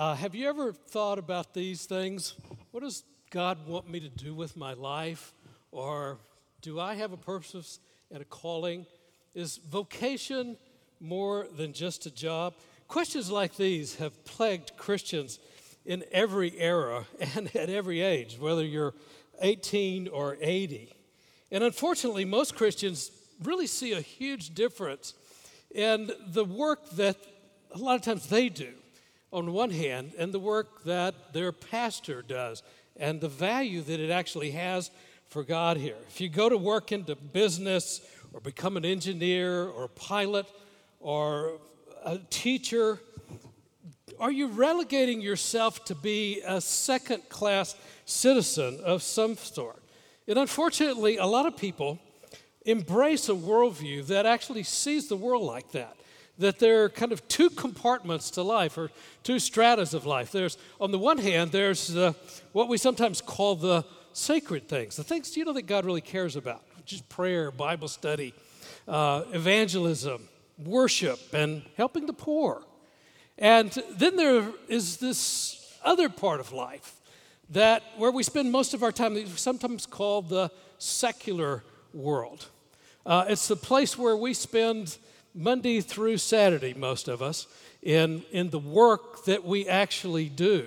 Uh, have you ever thought about these things? What does God want me to do with my life? Or do I have a purpose and a calling? Is vocation more than just a job? Questions like these have plagued Christians in every era and at every age, whether you're 18 or 80. And unfortunately, most Christians really see a huge difference in the work that a lot of times they do on one hand and the work that their pastor does and the value that it actually has for God here. If you go to work into business or become an engineer or a pilot or a teacher, are you relegating yourself to be a second class citizen of some sort? And unfortunately, a lot of people embrace a worldview that actually sees the world like that. That there are kind of two compartments to life, or two stratas of life. There's, on the one hand, there's what we sometimes call the sacred things, the things you know that God really cares about, just prayer, Bible study, uh, evangelism, worship, and helping the poor. And then there is this other part of life that where we spend most of our time, we sometimes called the secular world. Uh, it's the place where we spend Monday through Saturday, most of us, in, in the work that we actually do.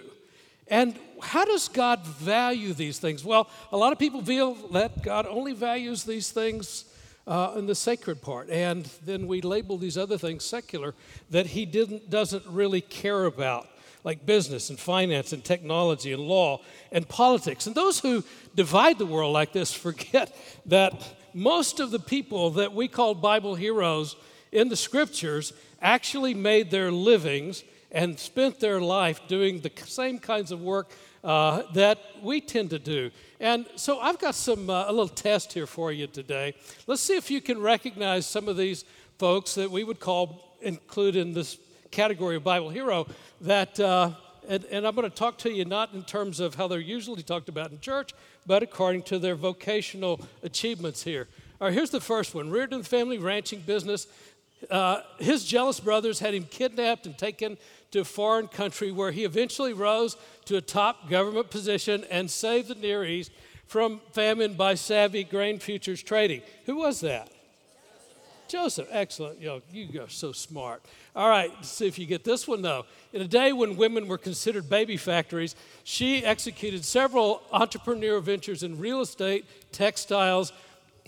And how does God value these things? Well, a lot of people feel that God only values these things uh, in the sacred part, and then we label these other things secular that He didn't, doesn't really care about, like business and finance and technology and law and politics. And those who divide the world like this forget that most of the people that we call Bible heroes in the scriptures actually made their livings and spent their life doing the same kinds of work uh, that we tend to do. And so I've got some uh, a little test here for you today. Let's see if you can recognize some of these folks that we would call include in this category of Bible hero. That uh, and, and I'm going to talk to you not in terms of how they're usually talked about in church, but according to their vocational achievements here. All right, here's the first one: reared in the family ranching business. Uh, his jealous brothers had him kidnapped and taken to a foreign country where he eventually rose to a top government position and saved the Near East from famine by savvy grain futures trading. Who was that? Joseph. Excellent. Yo, you are so smart. All right, see if you get this one though. In a day when women were considered baby factories, she executed several entrepreneurial ventures in real estate, textiles,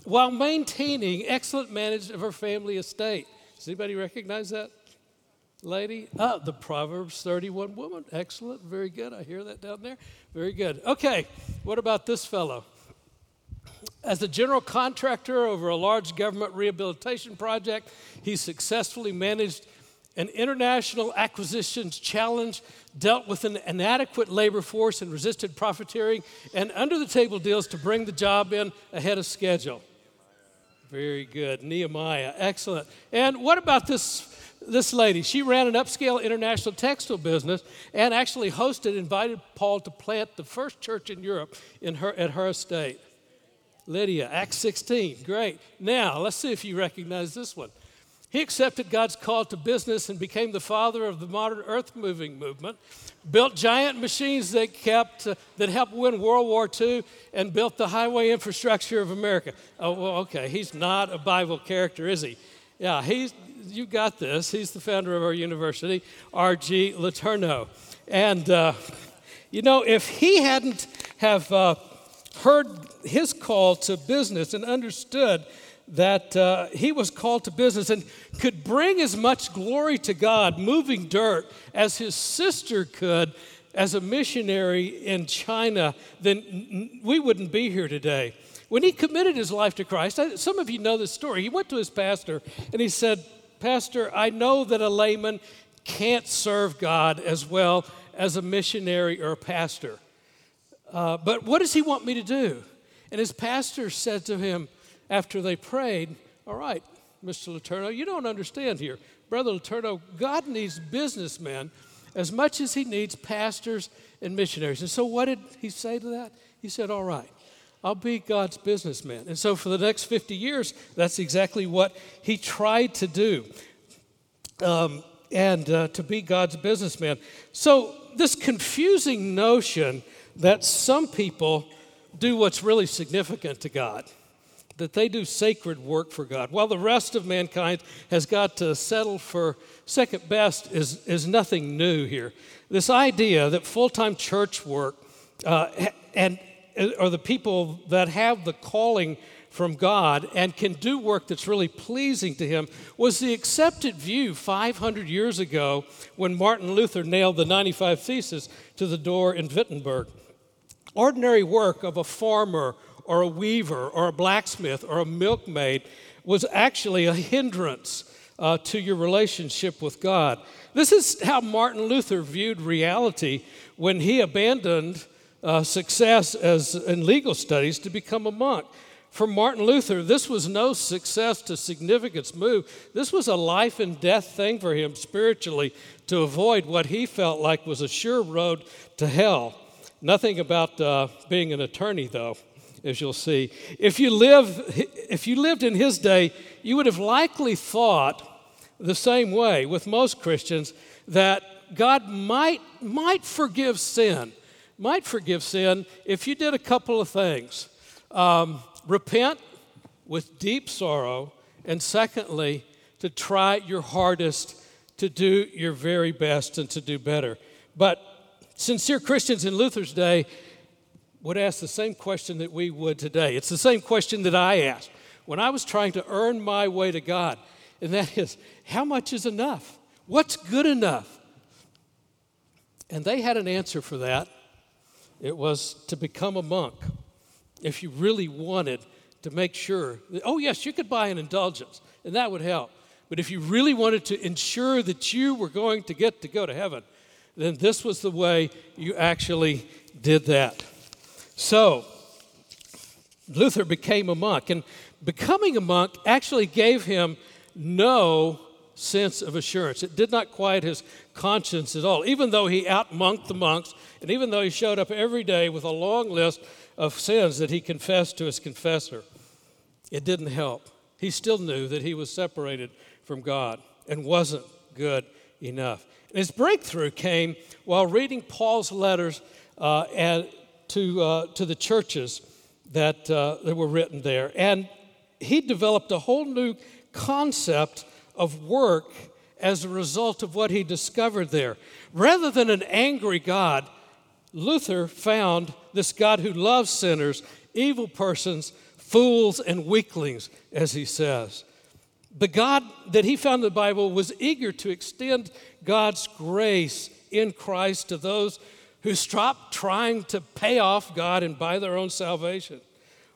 while maintaining excellent management of her family estate. Does anybody recognize that? lady? Ah, the Proverbs 31 woman. Excellent. Very good. I hear that down there. Very good. Okay, what about this fellow? As a general contractor over a large government rehabilitation project, he successfully managed an international acquisitions challenge, dealt with an inadequate labor force and resisted profiteering and under the table deals to bring the job in ahead of schedule. Very good. Nehemiah. Excellent. And what about this this lady, she ran an upscale international textile business and actually hosted, invited Paul to plant the first church in Europe in her, at her estate. Lydia, Acts 16, great. Now, let's see if you recognize this one. He accepted God's call to business and became the father of the modern earth moving movement, built giant machines that, kept, uh, that helped win World War II, and built the highway infrastructure of America. Oh, well, okay, he's not a Bible character, is he? Yeah, he's, you got this. He's the founder of our university, R.G. LeTourneau. And, uh, you know, if he hadn't have uh, heard his call to business and understood that uh, he was called to business and could bring as much glory to God moving dirt as his sister could as a missionary in China, then we wouldn't be here today. When he committed his life to Christ, some of you know this story. He went to his pastor and he said, Pastor, I know that a layman can't serve God as well as a missionary or a pastor. Uh, but what does he want me to do? And his pastor said to him after they prayed, All right, Mr. LeTourneau, you don't understand here. Brother LeTourneau, God needs businessmen as much as he needs pastors and missionaries. And so what did he say to that? He said, All right, I'll be God's businessman. And so for the next 50 years, that's exactly what he tried to do. Um, and uh, to be God's businessman. So, this confusing notion that some people do what's really significant to God, that they do sacred work for God, while the rest of mankind has got to settle for second best, is, is nothing new here. This idea that full time church work uh, and are the people that have the calling from God and can do work that's really pleasing to Him was the accepted view 500 years ago when Martin Luther nailed the 95 Theses to the door in Wittenberg. Ordinary work of a farmer or a weaver or a blacksmith or a milkmaid was actually a hindrance uh, to your relationship with God. This is how Martin Luther viewed reality when he abandoned uh, success as in legal studies to become a monk. For Martin Luther, this was no success to significance move. This was a life and death thing for him spiritually to avoid what he felt like was a sure road to hell. Nothing about uh, being an attorney, though, as you'll see. If you, live, if you lived in his day, you would have likely thought the same way with most Christians that God might, might forgive sin, might forgive sin if you did a couple of things. Um, repent with deep sorrow, and secondly, to try your hardest to do your very best and to do better. But sincere Christians in Luther's day would ask the same question that we would today. It's the same question that I asked when I was trying to earn my way to God, and that is, how much is enough? What's good enough? And they had an answer for that. It was to become a monk if you really wanted to make sure that, oh, yes, you could buy an indulgence, and that would help. But if you really wanted to ensure that you were going to get to go to heaven, then this was the way you actually did that. So, Luther became a monk, and becoming a monk actually gave him no sense of assurance. It did not quiet his conscience at all, even though he outmonked the monks, and even though he showed up every day with a long list of sins that he confessed to his confessor. It didn't help. He still knew that he was separated from God and wasn't good enough. And his breakthrough came while reading Paul's letters uh, and to, uh, to the churches that, uh, that were written there. And he developed a whole new concept of work as a result of what he discovered there. Rather than an angry God, Luther found this God who loves sinners, evil persons, fools, and weaklings, as he says. The God that he found in the Bible was eager to extend God's grace in Christ to those who stopped trying to pay off God and buy their own salvation.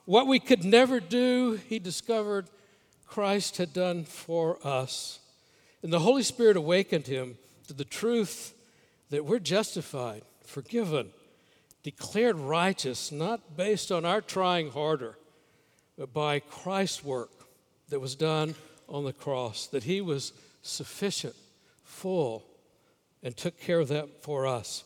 What we could never do, he discovered Christ had done for us. And the Holy Spirit awakened him to the truth that we're justified forgiven, declared righteous, not based on our trying harder, but by Christ's work that was done on the cross, that He was sufficient, full, and took care of that for us.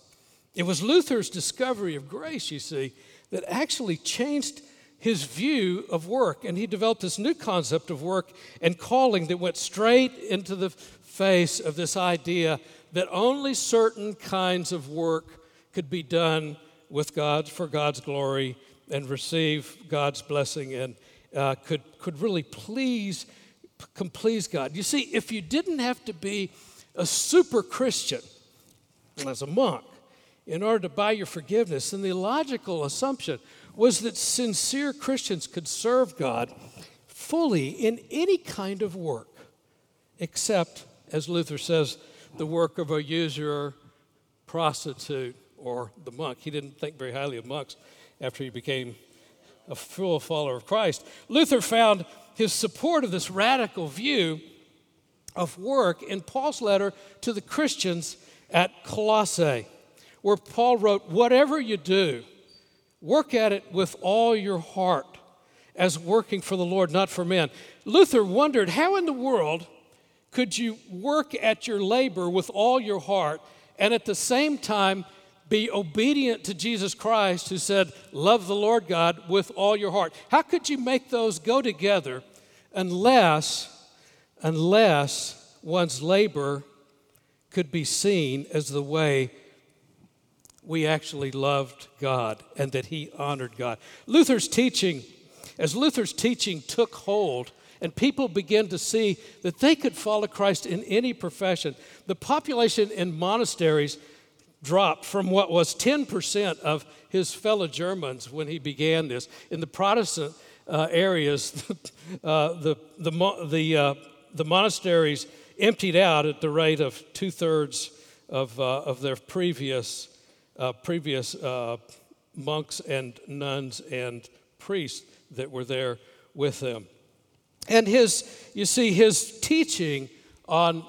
It was Luther's discovery of grace, you see, that actually changed his view of work. And he developed this new concept of work and calling that went straight into the face of this idea that only certain kinds of work could be done with God for God's glory and receive God's blessing and uh, could, could really please, can please God. You see, if you didn't have to be a super Christian as a monk in order to buy your forgiveness, And the logical assumption was that sincere Christians could serve God fully in any kind of work, except, as Luther says, the work of a usurer, prostitute, or the monk. He didn't think very highly of monks after he became a full follower of Christ. Luther found his support of this radical view of work in Paul's letter to the Christians at Colossae, where Paul wrote, Whatever you do, work at it with all your heart, as working for the Lord, not for men. Luther wondered, How in the world could you work at your labor with all your heart and at the same time be obedient to Jesus Christ, who said, Love the Lord God with all your heart. How could you make those go together unless, unless one's labor could be seen as the way we actually loved God and that he honored God. Luther's teaching, as Luther's teaching took hold, and people began to see that they could follow Christ in any profession, the population in monasteries dropped from what was 10% of his fellow Germans when he began this. In the Protestant uh, areas, uh, the, the, the, uh, the monasteries emptied out at the rate of two thirds of, uh, of their previous uh, previous uh, monks and nuns and priests that were there with them. And his, you see, his teaching on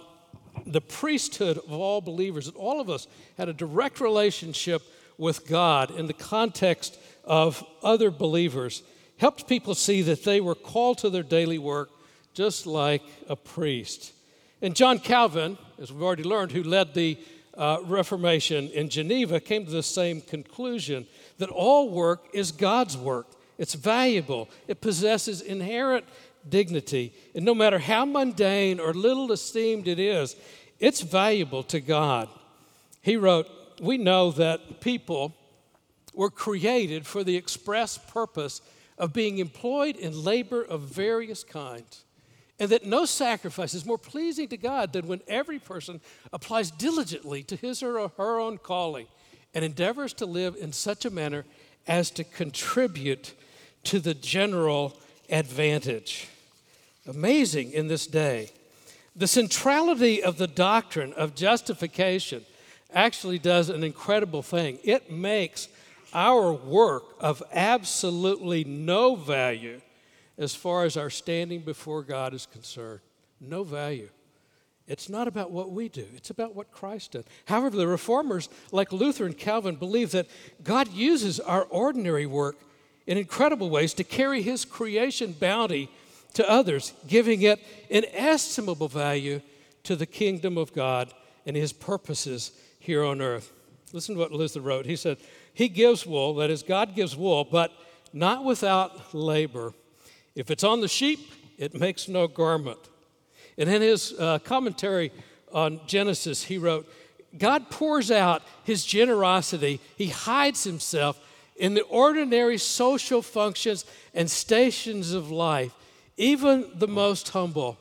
the priesthood of all believers, that all of us had a direct relationship with God in the context of other believers, helped people see that they were called to their daily work just like a priest. And John Calvin, as we've already learned, who led the uh, Reformation in Geneva came to the same conclusion that all work is God's work. It's valuable, it possesses inherent dignity. And no matter how mundane or little esteemed it is, it's valuable to God. He wrote, We know that people were created for the express purpose of being employed in labor of various kinds and that no sacrifice is more pleasing to God than when every person applies diligently to his or her own calling and endeavors to live in such a manner as to contribute to the general advantage. Amazing in this day. The centrality of the doctrine of justification actually does an incredible thing. It makes our work of absolutely no value as far as our standing before God is concerned. No value. It's not about what we do, it's about what Christ did. However, the reformers, like Luther and Calvin, believe that God uses our ordinary work in incredible ways to carry his creation bounty to others, giving it inestimable value to the kingdom of God and his purposes here on earth. Listen to what Luther wrote. He said, He gives wool, that is, God gives wool, but not without labor. If it's on the sheep, it makes no garment. And in his uh, commentary on Genesis, he wrote, God pours out his generosity, he hides himself in the ordinary social functions and stations of life, even the most humble.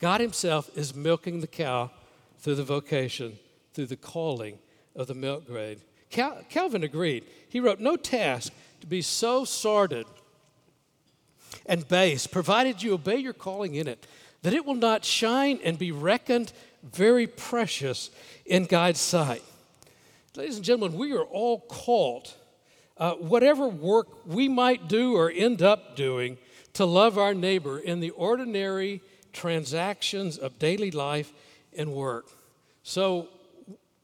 God himself is milking the cow through the vocation, through the calling of the milk grade. Cal- Calvin agreed. He wrote, No task to be so sordid and base, provided you obey your calling in it, that it will not shine and be reckoned very precious in God's sight. Ladies and gentlemen, we are all called, uh, whatever work we might do or end up doing, to love our neighbor in the ordinary transactions of daily life and work. So,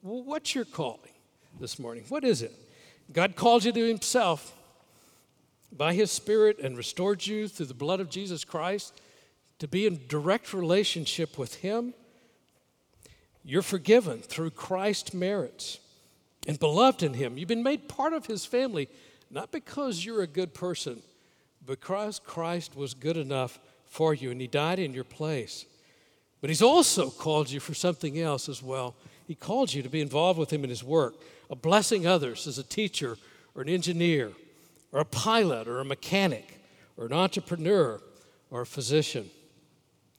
what's your calling this morning? What is it? God calls you to Himself by His Spirit and restored you through the blood of Jesus Christ to be in direct relationship with Him, you're forgiven through Christ's merits and beloved in Him. You've been made part of His family, not because you're a good person, because Christ was good enough for you and He died in your place. But He's also called you for something else as well. He called you to be involved with Him in His work, of blessing others as a teacher or an engineer or a pilot or a mechanic or an entrepreneur or a physician.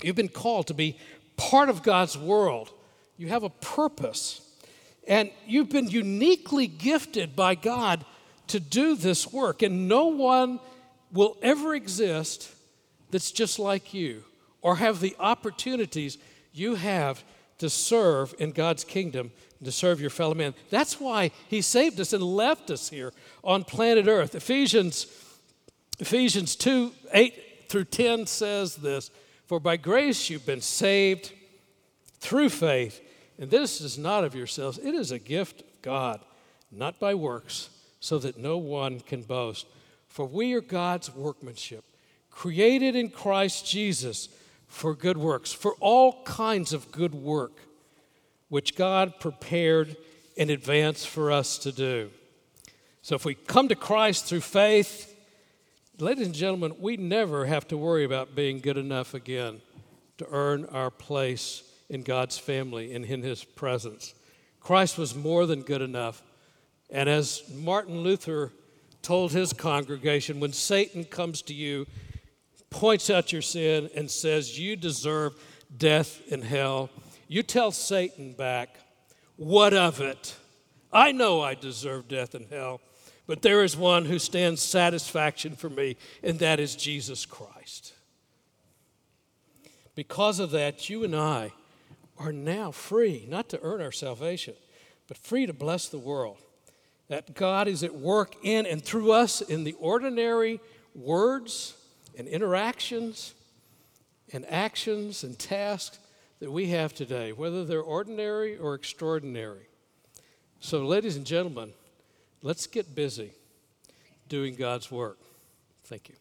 You've been called to be part of God's world. You have a purpose. And you've been uniquely gifted by God to do this work. And no one will ever exist that's just like you or have the opportunities you have to serve in God's kingdom to serve your fellow man. That's why he saved us and left us here on planet Earth. Ephesians, Ephesians 2 8 through 10 says this For by grace you've been saved through faith, and this is not of yourselves, it is a gift of God, not by works, so that no one can boast. For we are God's workmanship, created in Christ Jesus for good works, for all kinds of good work which God prepared in advance for us to do. So if we come to Christ through faith, ladies and gentlemen, we never have to worry about being good enough again to earn our place in God's family and in His presence. Christ was more than good enough. And as Martin Luther told his congregation, when Satan comes to you, points out your sin, and says, You deserve death and hell, you tell Satan back, What of it? I know I deserve death and hell, but there is one who stands satisfaction for me, and that is Jesus Christ. Because of that, you and I are now free, not to earn our salvation, but free to bless the world. That God is at work in and through us in the ordinary words and interactions and actions and tasks that we have today, whether they're ordinary or extraordinary. So, ladies and gentlemen, let's get busy doing God's work. Thank you.